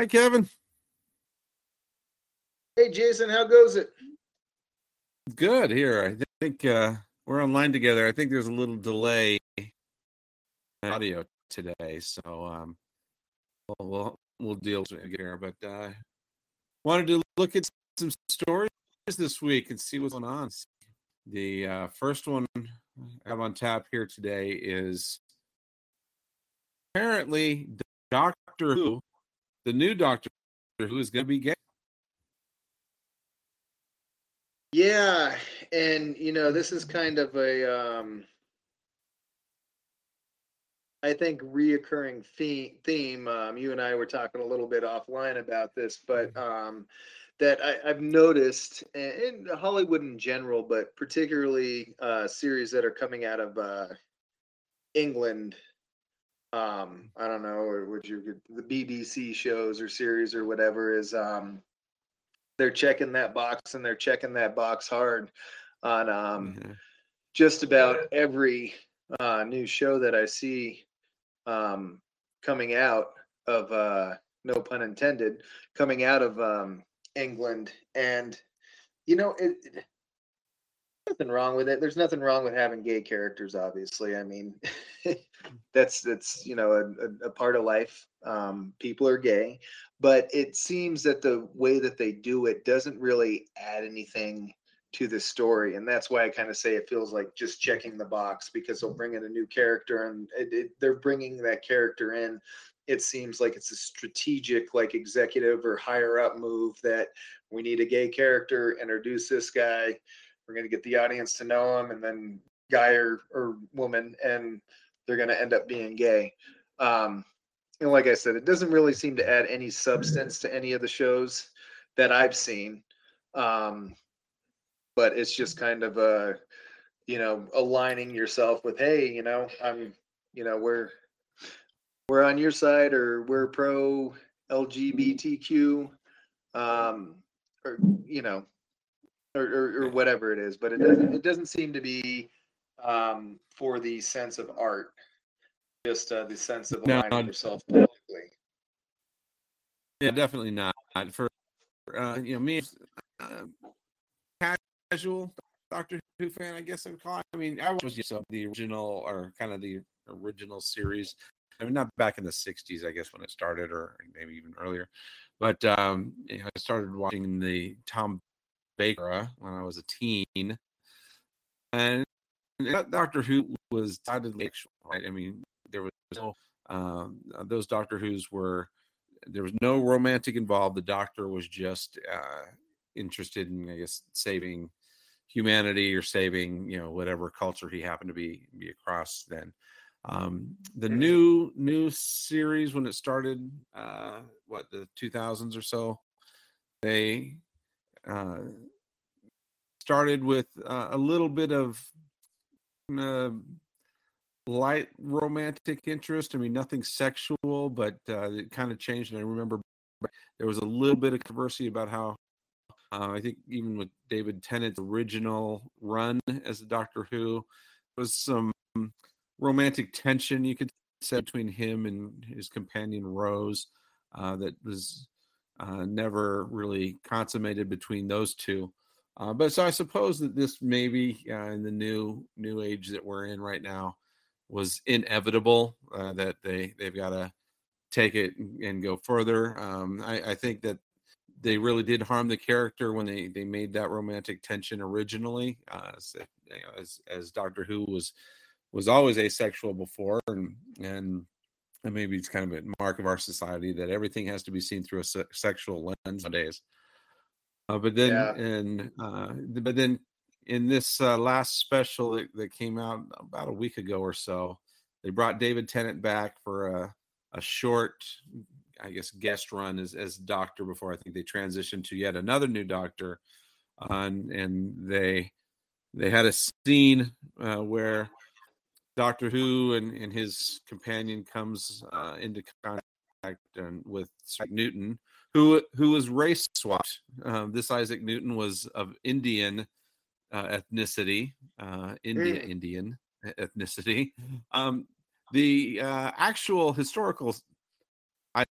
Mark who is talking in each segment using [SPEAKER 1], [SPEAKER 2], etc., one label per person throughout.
[SPEAKER 1] Hi, Kevin.
[SPEAKER 2] Hey, Jason, how goes it?
[SPEAKER 1] Good here. I think uh, we're online together. I think there's a little delay audio today, so um, we'll we'll, we'll deal with it here. But uh, wanted to look at some stories this week and see what's going on. The uh, first one I have on tap here today is apparently Doctor Who, the new Doctor Who is going to be gay.
[SPEAKER 2] Yeah, and you know, this is kind of a um I think reoccurring theme theme. Um, you and I were talking a little bit offline about this, but um that I, have noticed in Hollywood in general, but particularly uh series that are coming out of uh England. Um, I don't know, or would you the BBC shows or series or whatever is um they're checking that box and they're checking that box hard on um, mm-hmm. just about every uh, new show that I see um, coming out of uh, no pun intended coming out of um, England and you know it, it, nothing wrong with it. There's nothing wrong with having gay characters obviously. I mean that's that's you know a, a part of life. Um, people are gay but it seems that the way that they do it doesn't really add anything to the story and that's why i kind of say it feels like just checking the box because they'll bring in a new character and it, it, they're bringing that character in. It seems like it's a strategic like executive or higher up move that we need a gay character introduce this guy we're going to get the audience to know him and then guy or, or woman and they're going to end up being gay um, and like I said, it doesn't really seem to add any substance to any of the shows that I've seen. Um, but it's just kind of a, you know, aligning yourself with, hey, you know, I'm, you know, we're we're on your side or we're pro LGBTQ, um, or you know, or, or, or whatever it is. But it doesn't it doesn't seem to be um, for the sense of art just uh, the sense of aligning no, yourself politically.
[SPEAKER 1] Yeah, definitely not. For uh, you know, me, uh, casual Doctor Who fan, I guess I would call it. I mean, I was just the original or kind of the original series. I mean, not back in the '60s, I guess, when it started, or maybe even earlier. But um, you know, I started watching the Tom Baker when I was a teen, and Doctor Who was decidedly actual, right. I mean, there was no um, uh, those Doctor Who's were there was no romantic involved. The Doctor was just uh, interested in, I guess, saving humanity or saving you know whatever culture he happened to be be across then. Um, the new new series when it started, uh, what the 2000s or so, they uh, started with uh, a little bit of uh, light romantic interest. I mean, nothing sexual, but uh, it kind of changed. And I remember there was a little bit of controversy about how uh, I think even with David Tennant's original run as Doctor Who was some romantic tension you could say between him and his companion Rose uh, that was uh, never really consummated between those two. Uh, but so I suppose that this maybe uh, in the new new age that we're in right now was inevitable uh, that they they've got to take it and go further. Um, I, I, think that they really did harm the character when they they made that romantic tension originally. Uh, as, you know, as, as Doctor Who was was always asexual before, and and and maybe it's kind of a mark of our society that everything has to be seen through a se- sexual lens nowadays. Uh, but then yeah. and uh, but then in this uh, last special that, that, came out about a week ago or so, they brought David Tennant back for a, a short, I guess, guest run as, as doctor before I think they transitioned to yet another new doctor. Uh, and, and they they had a scene uh, where Doctor Who and, and his companion comes uh, into contact and, with Newton, who who was race swapped. Um, this Isaac Newton was of Indian uh, ethnicity, uh, India mm. Indian ethnicity. Um, the uh, actual historical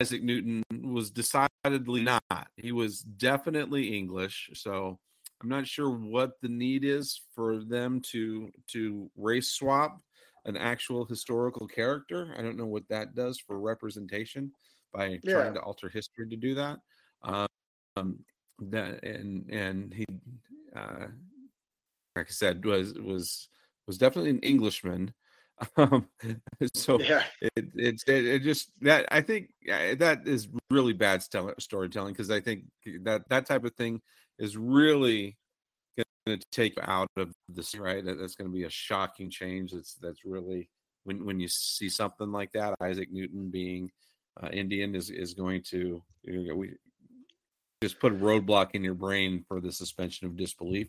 [SPEAKER 1] Isaac Newton was decidedly not. He was definitely English, so I'm not sure what the need is for them to to race swap an actual historical character. I don't know what that does for representation by
[SPEAKER 2] Yeah.
[SPEAKER 1] trying to alter history to do that. Um, that and and he, uh, like I said, was was was definitely an Englishman. Um, so
[SPEAKER 2] Yeah.
[SPEAKER 1] it it's it, it just that I think that is really bad storytelling because I think that that type of thing is really going to take out of this right. That, that's going to be a shocking change. That's that's really when when you see something like that, Isaac Newton being uh, Indian is is going to you know, we just put a roadblock in your brain for the suspension of disbelief.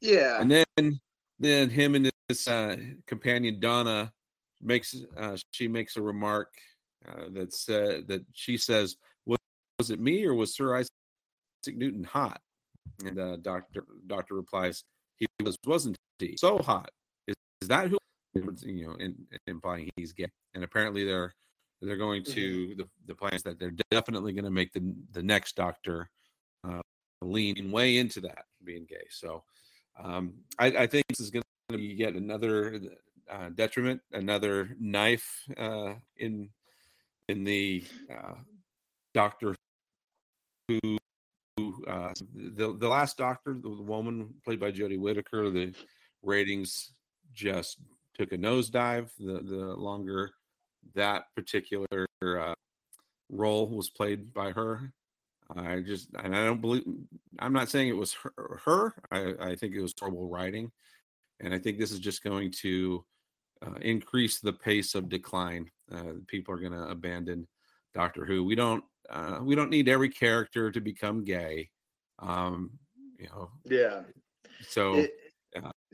[SPEAKER 2] Yeah.
[SPEAKER 1] And then then him and his uh, companion Donna makes uh, she makes a remark uh, that said that she says was, was it me or was Sir Isaac Newton hot? And uh, Doctor Doctor replies he was wasn't he so hot? Is, is that who you know in, implying he's gay? And apparently they're they're going to the the plans that they're definitely going to make the the next Doctor uh, lean way into that being gay. So um, I, I think this is going to be yet another uh, detriment, another knife uh, in in the uh, Doctor Who. Uh, the the last Doctor, the woman played by Jodie Whittaker, the ratings just took a nosedive. The the longer that particular uh, role was played by her, I just and I don't believe I'm not saying it was her. her. I, I think it was horrible writing, and I think this is just going to uh, increase the pace of decline. Uh, people are going to abandon Doctor Who. We don't uh, we don't need every character to become gay. Um, you know,
[SPEAKER 2] Yeah.
[SPEAKER 1] so
[SPEAKER 2] It-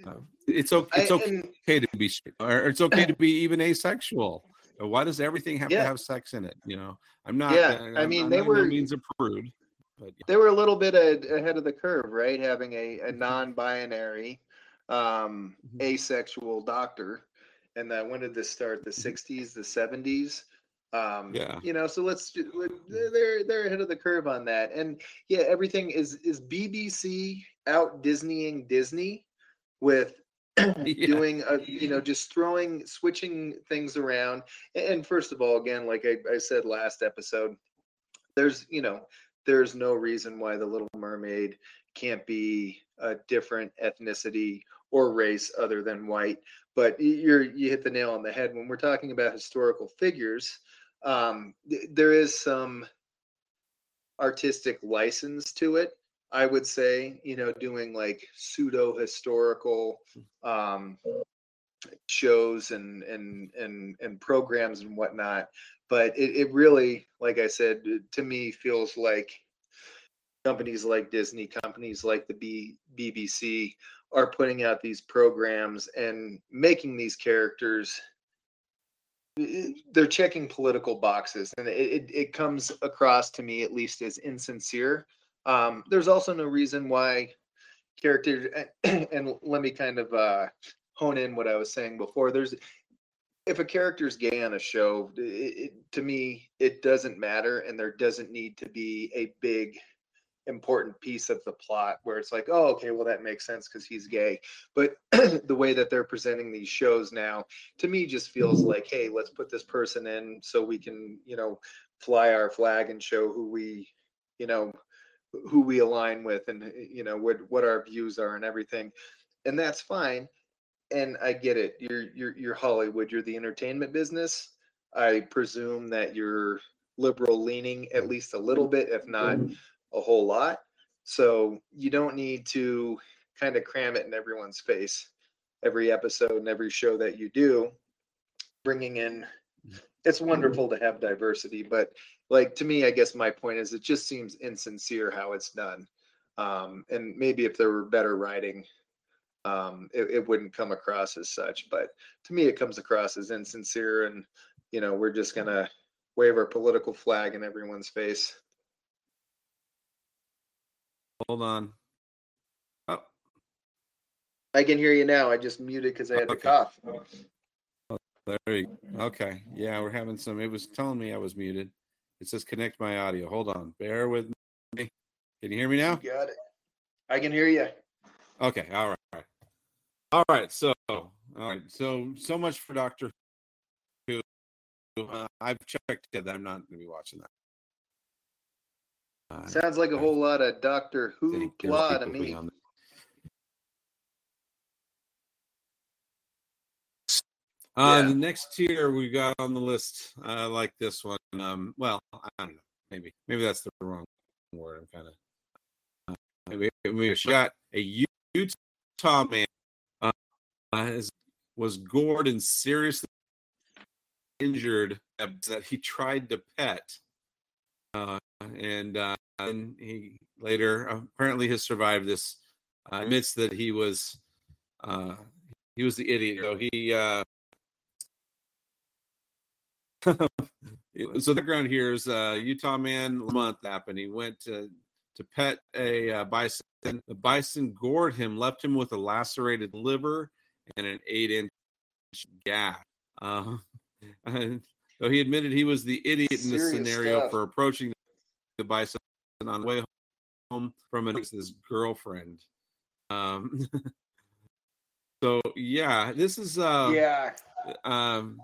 [SPEAKER 1] uh, it's okay. It's
[SPEAKER 2] I-
[SPEAKER 1] okay to be or it's okay to be even asexual. Why does everything have
[SPEAKER 2] Yeah.
[SPEAKER 1] to have sex in it? You know, I'm not.
[SPEAKER 2] Yeah,
[SPEAKER 1] uh,
[SPEAKER 2] I
[SPEAKER 1] I'm-
[SPEAKER 2] mean,
[SPEAKER 1] I'm
[SPEAKER 2] they were-
[SPEAKER 1] means a prude, but
[SPEAKER 2] they were a little bit ahead of the curve, right? Having a, a non-binary, um,
[SPEAKER 1] Mhm.
[SPEAKER 2] asexual doctor, and that when did this start? The '60s, the '70s. Um,
[SPEAKER 1] Yeah.
[SPEAKER 2] You know, so let's they're they're ahead of the curve on that, and yeah, everything is is BBC out Disneying Disney with doing a, you know just throwing switching things around. And first of all again like I, I said last episode there's you know there's no reason why the little mermaid can't be a different ethnicity or race other than white. But you're you hit the nail on the head. When we're talking about historical figures um th- there is some artistic license to it i would say you know doing like pseudo historical um shows and and and and programs and whatnot but it, it really like i said to me feels like companies like disney companies like the B, bbc are putting out these programs and making these characters they're checking political boxes and it, it, comes across to me at least as insincere um, there's also no reason why characters and let me kind of uh, hone in what I was saying before. There's if a character's gay on a show, it, it, to me, it doesn't matter, and there doesn't need to be a big important piece of the plot where it's like, oh, okay, well that makes sense because he's gay. But the way that they're presenting these shows now, to me, just feels like, hey, let's put this person in so we can, you know, fly our flag and show who we, you know, who we align with and you know what what our views are and everything. And that's fine. And i get it. You're you're you're hollywood. You're the entertainment business. I presume that you're liberal leaning at least a little bit if not a whole lot. So you don't need to kind of cram it in everyone's face every episode and every show that you do bringing in it's wonderful to have diversity but like to me i guess my point is it just seems insincere how it's done. Um and maybe if there were better writing um it, it wouldn't come across as such but to me it comes across as insincere and you know we're just gonna wave our political flag in everyone's face
[SPEAKER 1] hold on. Oh,
[SPEAKER 2] i can hear you now i just muted because i had to
[SPEAKER 1] Okay.
[SPEAKER 2] cough
[SPEAKER 1] there you go. Okay. Yeah, we're having some. It was telling me I was muted. It says connect my audio. Hold on. Bear with me. Can you hear me now?
[SPEAKER 2] You got it. I can hear you.
[SPEAKER 1] Okay. All right. All right. So, all right. So, so much for Doctor Who. Uh, I've checked that. I'm not going to be watching that. Uh,
[SPEAKER 2] Sounds like a whole lot of Doctor Who plot to me.
[SPEAKER 1] Uh,
[SPEAKER 2] Yeah.
[SPEAKER 1] The next tier we got on the list, uh, like this one. Um, well, I don't know. Maybe, maybe that's the wrong word. I'm kind of. Uh, maybe we got a Utah man uh, has, was gored and seriously injured uh, that he tried to pet. Uh, and uh, and he later apparently has survived this. Uh, admits that he was uh, he was the idiot. So he uh, so the background here is uh, Utah man month happened. He went to to pet a uh, bison. The bison gored him, left him with a lacerated liver and an eight inch gash. Uh, and so he admitted he was the idiot in this
[SPEAKER 2] Serious
[SPEAKER 1] scenario
[SPEAKER 2] stuff.
[SPEAKER 1] for approaching the bison on the way home from an, his girlfriend. Um, so yeah, this is uh,
[SPEAKER 2] yeah.
[SPEAKER 1] um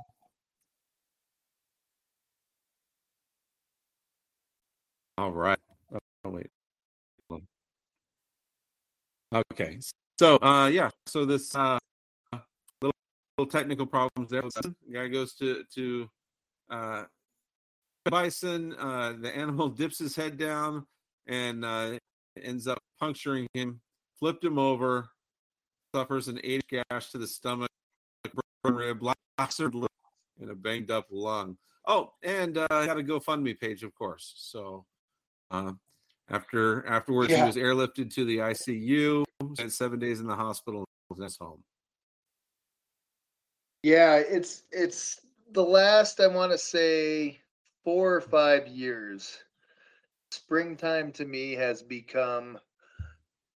[SPEAKER 1] all right oh wait okay so uh yeah so this uh little, little technical problems there the guy goes to to uh bison uh the animal dips his head down and uh ends up puncturing him flipped him over suffers an eight gash to the stomach broken rib lacered lip, and a banged up lung. Oh, and uh, got a GoFundMe page, of course. So uh, after afterwards, he was airlifted to the ICU, spent seven days in the hospital, and home.
[SPEAKER 2] Yeah, it's it's the last I want to say four or five years. Springtime to me has become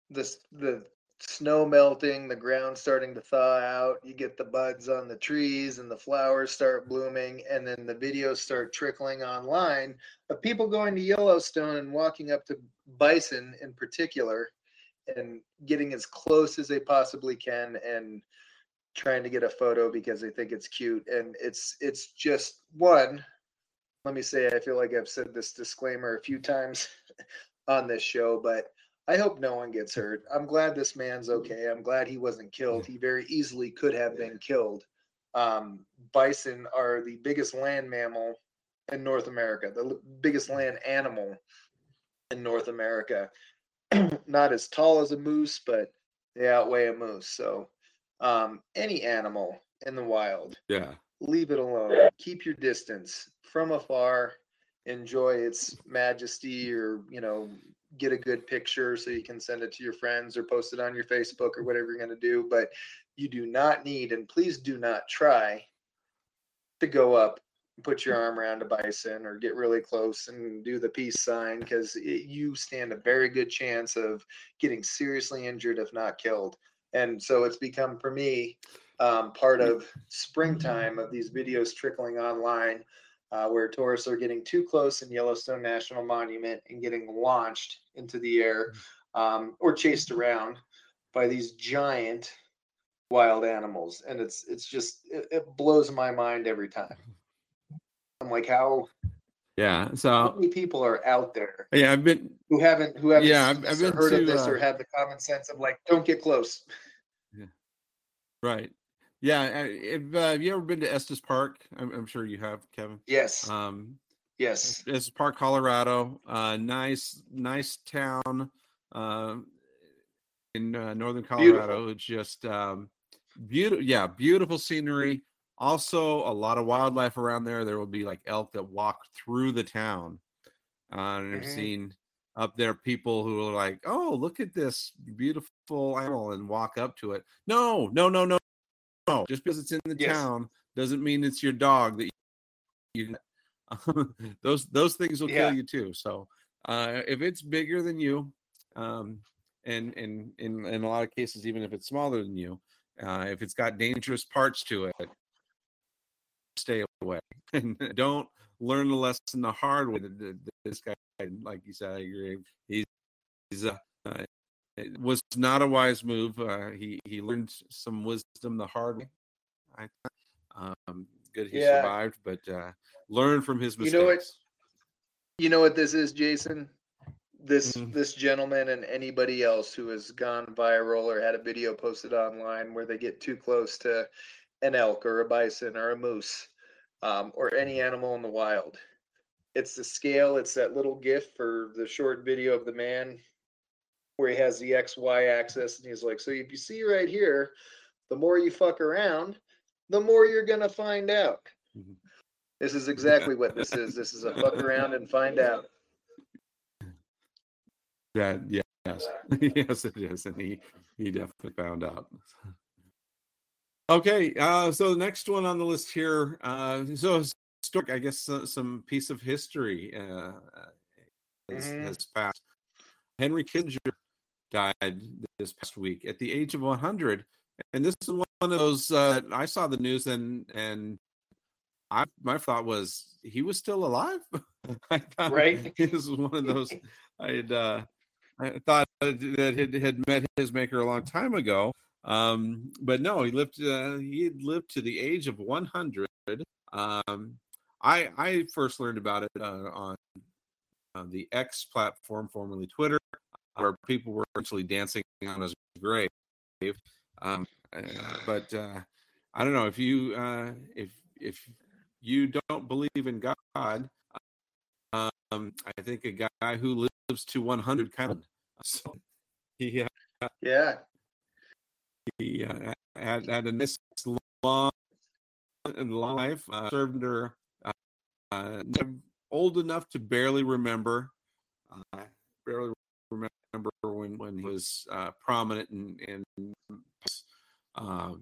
[SPEAKER 2] this the snow melting, the ground starting to thaw out. You get the buds on the trees and the flowers start blooming, and then the videos start trickling online of people going to Yellowstone and walking up to bison in particular and getting as close as they possibly can and trying to get a photo because they think it's cute. And it's it's just one let me say i feel like i've said this disclaimer a few times on this show but i hope no one gets hurt. I'm glad this man's okay. I'm glad he wasn't killed. He very easily could have been killed. Um, bison are the biggest land mammal in north america the l- biggest land animal in north america. Not as tall as a moose but they outweigh a moose. So um, any animal in the wild,
[SPEAKER 1] Yeah,
[SPEAKER 2] leave it alone. Keep your distance from afar. Enjoy its majesty, or you know, get a good picture so you can send it to your friends or post it on your Facebook or whatever you're going to do. But you do not need, and please do not try to go up and put your arm around a bison or get really close and do the peace sign because you stand a very good chance of getting seriously injured if not killed and so it's become for me um, part of springtime of these videos trickling online uh, where tourists are getting too close in yellowstone national monument and getting launched into the air um, or chased around by these giant wild animals. And it's it's just it, it blows my mind every time. I'm like how,
[SPEAKER 1] yeah. so how
[SPEAKER 2] many people are out there
[SPEAKER 1] yeah, I've been
[SPEAKER 2] who haven't who haven't
[SPEAKER 1] Yeah, I've- I've
[SPEAKER 2] this or
[SPEAKER 1] been
[SPEAKER 2] heard of this
[SPEAKER 1] uh,
[SPEAKER 2] or have the common sense of like don't get close
[SPEAKER 1] right. Yeah, if, uh, have you ever been to Estes Park? I'm, I'm sure you have, Kevin.
[SPEAKER 2] yes
[SPEAKER 1] Um,
[SPEAKER 2] yes
[SPEAKER 1] Estes Park, Colorado. Uh, nice, nice town. Um, in uh, northern
[SPEAKER 2] Beautiful.
[SPEAKER 1] Colorado. It's just um, beautiful. Yeah, beautiful scenery. Also, a lot of wildlife around there. There will be like elk that walk through the town. Uh, and I've
[SPEAKER 2] Mhm.
[SPEAKER 1] seen up there people who are like, "Oh, look at this beautiful animal," and walk up to it. No, no, no, no, no. Just because it's in the
[SPEAKER 2] Yes.
[SPEAKER 1] town doesn't mean it's your dog that you. those those things will
[SPEAKER 2] Yeah.
[SPEAKER 1] kill you too. So uh, if it's bigger than you, um, and and in in a lot of cases, even if it's smaller than you, uh, if it's got dangerous parts to it, stay away and don't learn the lesson the hard way. that This guy, like you said, I agree. He's he's a uh, it was not a wise move. Uh, he he learned some wisdom the hard way. I um, good he yeah. survived, but uh, learn from his mistakes.
[SPEAKER 2] You know what? You know what this is, Jason. This mm-hmm. this gentleman and anybody else who has gone viral or had a video posted online where they get too close to an elk or a bison or a moose um, or any animal in the wild. It's the scale. It's that little GIF for the short video of the man where he has the X Y axis, and he's like, "So if you see right here, the more you fuck around, the more you're gonna find out." Mm-hmm. This is exactly what this is. This is a fuck around and find out.
[SPEAKER 1] Yeah, yes, yes, it is, and he he definitely found out. Okay, uh, so the next one on the list here, uh, so I guess uh, some piece of history uh, has, mm-hmm. has passed. Henry Kissinger died this past week at the age of 100 and this is one of those uh, i saw the news and and i my thought was he was still alive
[SPEAKER 2] I thought right
[SPEAKER 1] this was one of those i had uh i thought that had, had met his maker a long time ago um but no he lived uh, he had lived to the age of 100 um i i first learned about it uh, on on the X platform, formerly Twitter where people were actually dancing on his grave. Um, uh, but uh, I don't know if you uh, if if you don't believe in God, um, I think a guy who lives to 100 kind of so
[SPEAKER 2] he uh, yeah
[SPEAKER 1] he uh, had had a nice long long life uh, served under uh, old enough to barely remember barely remember when when he was uh, prominent and and uh,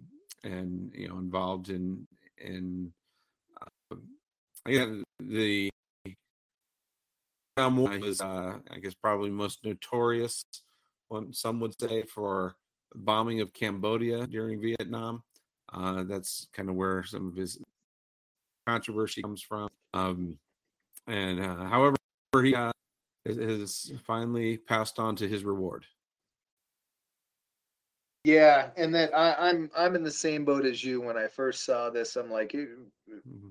[SPEAKER 1] and you know involved in in uh, yeah the um, was uh, I guess probably most notorious one some would say for bombing of Cambodia during Vietnam. Uh, that's kind of where some of his controversy comes from. Um, and uh, however, he uh, has finally passed on to his reward.
[SPEAKER 2] Yeah, and that I, I'm I'm in the same boat as you. When I first saw this, I'm like, mm-hmm.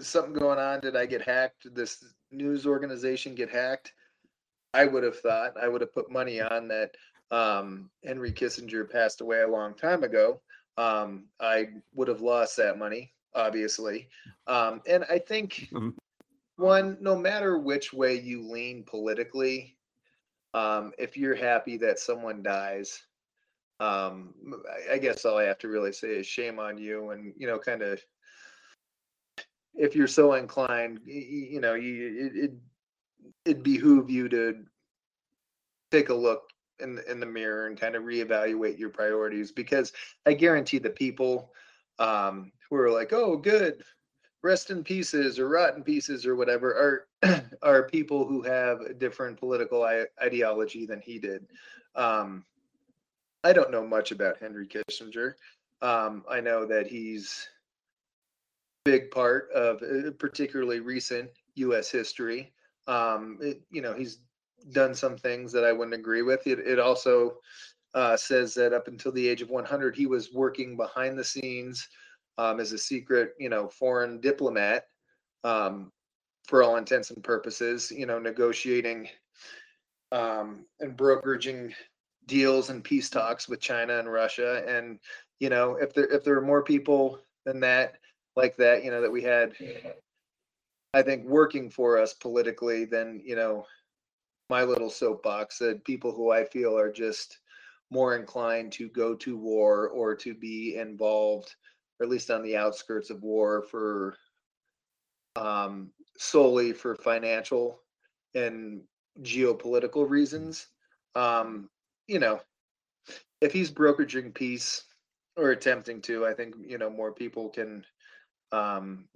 [SPEAKER 2] something going on? Did I get hacked? Did this news organization get hacked? I would have thought I would have put money on that. Um, Henry Kissinger passed away a long time ago. Um, I would have lost that money, obviously. Um, and I think mm-hmm one, no matter which way you lean politically, um, if you're happy that someone dies, um, I guess all I have to really say is shame on you, and you know, kind of, if you're so inclined, you, you know, you it, it it behoove you to take a look in in the mirror and kind of reevaluate your priorities because I guarantee the people um, who are like, oh, good, rest in pieces or rotten pieces or whatever are are people who have a different political ideology than he did. Um, I don't know much about Henry Kissinger. Um, I know that he's a big part of uh, particularly recent U.S. history. Um, it, you know, he's done some things that I wouldn't agree with. It, it also uh, says that up until the age of 100, he was working behind the scenes um, as a secret, you know, foreign diplomat um, for all intents and purposes, you know, negotiating um, and brokeraging deals and peace talks with China and Russia. And, you know, if there if there are more people than that, like that, you know, that we had, I think working for us politically, then, you know, my little soapbox that people who I feel are just more inclined to go to war or to be involved or at least on the outskirts of war for um, solely for financial and geopolitical reasons. Um, you know, if he's brokering peace or attempting to, I think you know more people can um,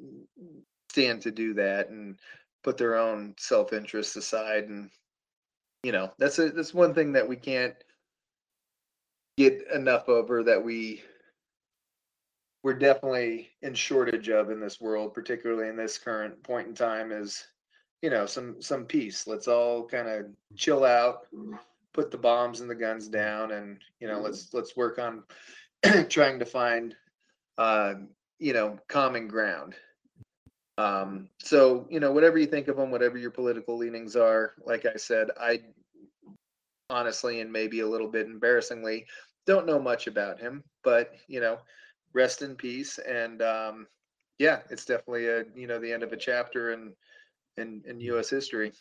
[SPEAKER 2] stand to do that and put their own self interest aside. And you know, that's a that's one thing that we can't get enough of, or that we we're definitely in shortage of in this world, particularly in this current point in time, is you know some some peace. Let's all kind of chill out, put the bombs and the guns down, and you know let's let's work on trying to find uh, you know common ground. Um, so you know whatever you think of them, whatever your political leanings are, like I said, I honestly and maybe a little bit embarrassingly don't know much about him, but you know rest in peace. And um, yeah, it's definitely a you know the end of a chapter in in, in U.S. history.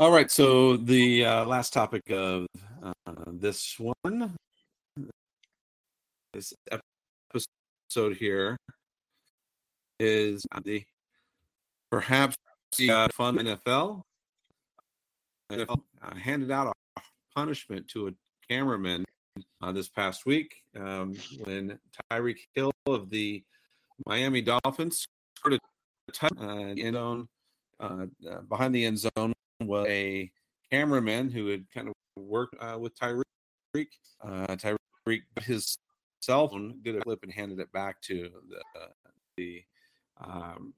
[SPEAKER 1] All right, so the uh, last topic of uh, this one, this episode here, is the perhaps the uh, fun NFL. NFL uh, handed out a punishment to a cameraman uh, this past week um, when Tyreek Hill of the Miami Dolphins scored a touchdown uh, end zone uh, uh, behind the end zone was a cameraman who had kind of worked uh, with Tyreek. Uh, Tyreek his cell phone did a clip and handed it back to the the um,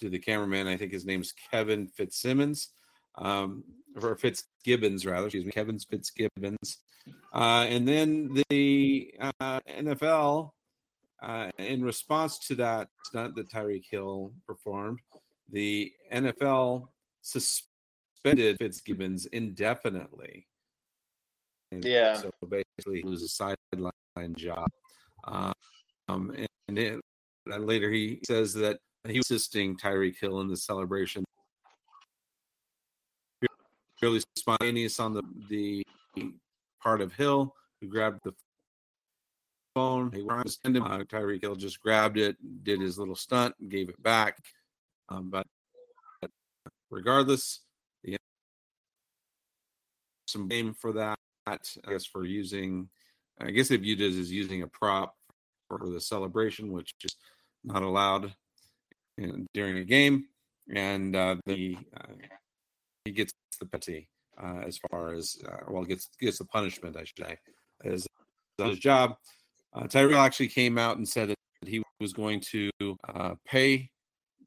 [SPEAKER 1] to the cameraman. I think his name is Kevin Fitzsimmons um, or Fitzgibbons rather, excuse me, Kevin Fitzgibbons. Uh, and then the uh, NFL, uh, in response to that stunt that Tyreek Hill performed, the NFL suspended Fitzgibbons indefinitely.
[SPEAKER 2] And yeah.
[SPEAKER 1] So basically, he loses a sideline job. Um, and, it, and later he says that he was assisting Tyreek Hill in the celebration fairly spontaneous on the the part of Hill, who grabbed the phone. He send him. Uh, Tyreek Hill just grabbed it, did his little stunt, gave it back. Um, but, regardless, some blame for that. I guess for using, I guess they viewed it as using a prop for the celebration, which is not allowed in, during a game. And uh, the uh, he gets the penalty uh, as far as uh, well gets gets the punishment I should say as his job. Uh, Tyrell actually came out and said that he was going to uh, pay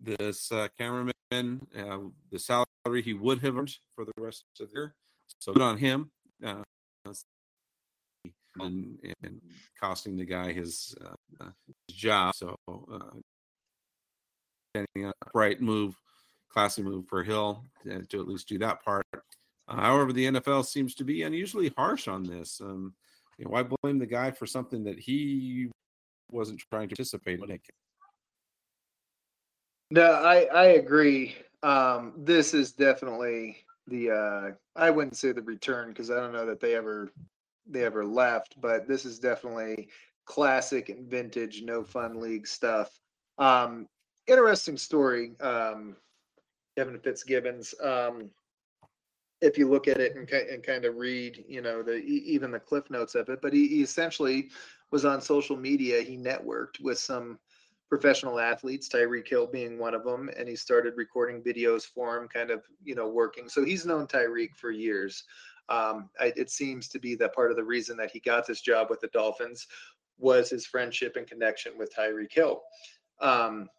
[SPEAKER 1] this uh, cameraman uh, the salary he would have earned for the rest of the year. So good on him. Uh, and, and, costing the guy his, his job. So, uh, a right move classy move for Hill to, to at least do that part. Uh, however, the NFL seems to be unusually harsh on this. Um, you know, why blame the guy for something that he wasn't trying to participate in?
[SPEAKER 2] No, I I agree. Um, this is definitely the uh, I wouldn't say the return because I don't know that they ever they ever left, but this is definitely classic and vintage no fun league stuff. Um, interesting story. Um, Kevin Fitzgibbons. Um, if you look at it and, and kind of read, you know, the even the cliff notes of it, but he, he essentially was on social media. He networked with some professional athletes, Tyreek Hill being one of them, and he started recording videos for him, kind of, you know, working. So he's known Tyreek for years. Um, I, it seems to be that part of the reason that he got this job with the Dolphins was his friendship and connection with Tyreek Hill. Um,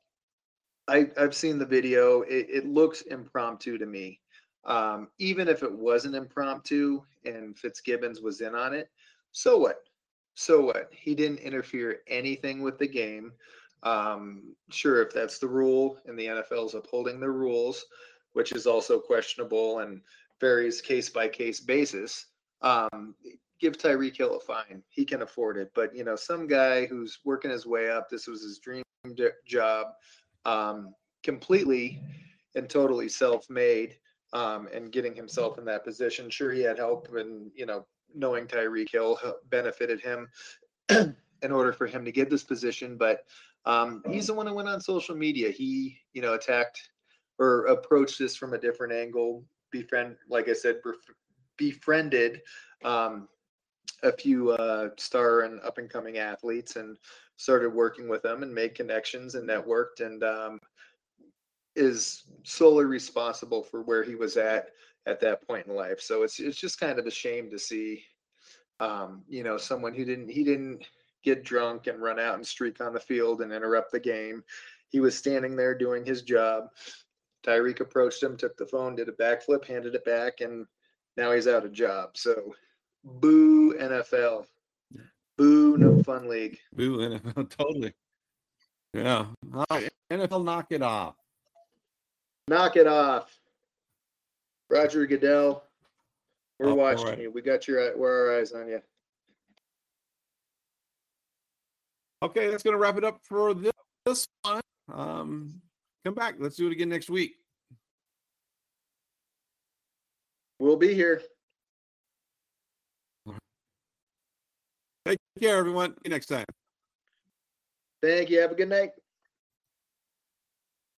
[SPEAKER 2] I, have seen the video. It, it, looks impromptu to me. Um, even if it wasn't impromptu and Fitzgibbons was in on it, so what? So what? He didn't interfere anything with the game. Um, sure, if that's the rule and the NFL is upholding the rules, which is also questionable and varies case by case basis, um, give Tyreek Hill a fine. He can afford it. But, you know, some guy who's working his way up, this was his dream job um, completely and totally self-made um, and getting himself in that position. Sure, he had help, and you know, knowing Tyreek Hill benefited him in order for him to get this position. But um, he's the one who went on social media. He, you know, attacked or approached this from a different angle. Befriend, like I said, befriended um, a few uh, star and up and coming athletes and started working with them and made connections and networked and um, is solely responsible for where he was at at that point in life. So it's it's just kind of a shame to see um, you know, someone who didn't he didn't get drunk and run out and streak on the field and interrupt the game. He was standing there doing his job. Tyreek approached him, took the phone, did a backflip, handed it back, and now he's out of job. So, boo NFL. Boo no fun league.
[SPEAKER 1] Boo NFL, totally. Yeah. All right, NFL, knock it off.
[SPEAKER 2] Knock it off. Roger Goodell, we're
[SPEAKER 1] All
[SPEAKER 2] watching
[SPEAKER 1] right.
[SPEAKER 2] you. We got your we're our eyes on you.
[SPEAKER 1] Okay, that's going to wrap it up for this, this one. Um, come back. Let's do it again next week.
[SPEAKER 2] We'll be here.
[SPEAKER 1] Take care, everyone. See you next time.
[SPEAKER 2] Thank you. Have a good night.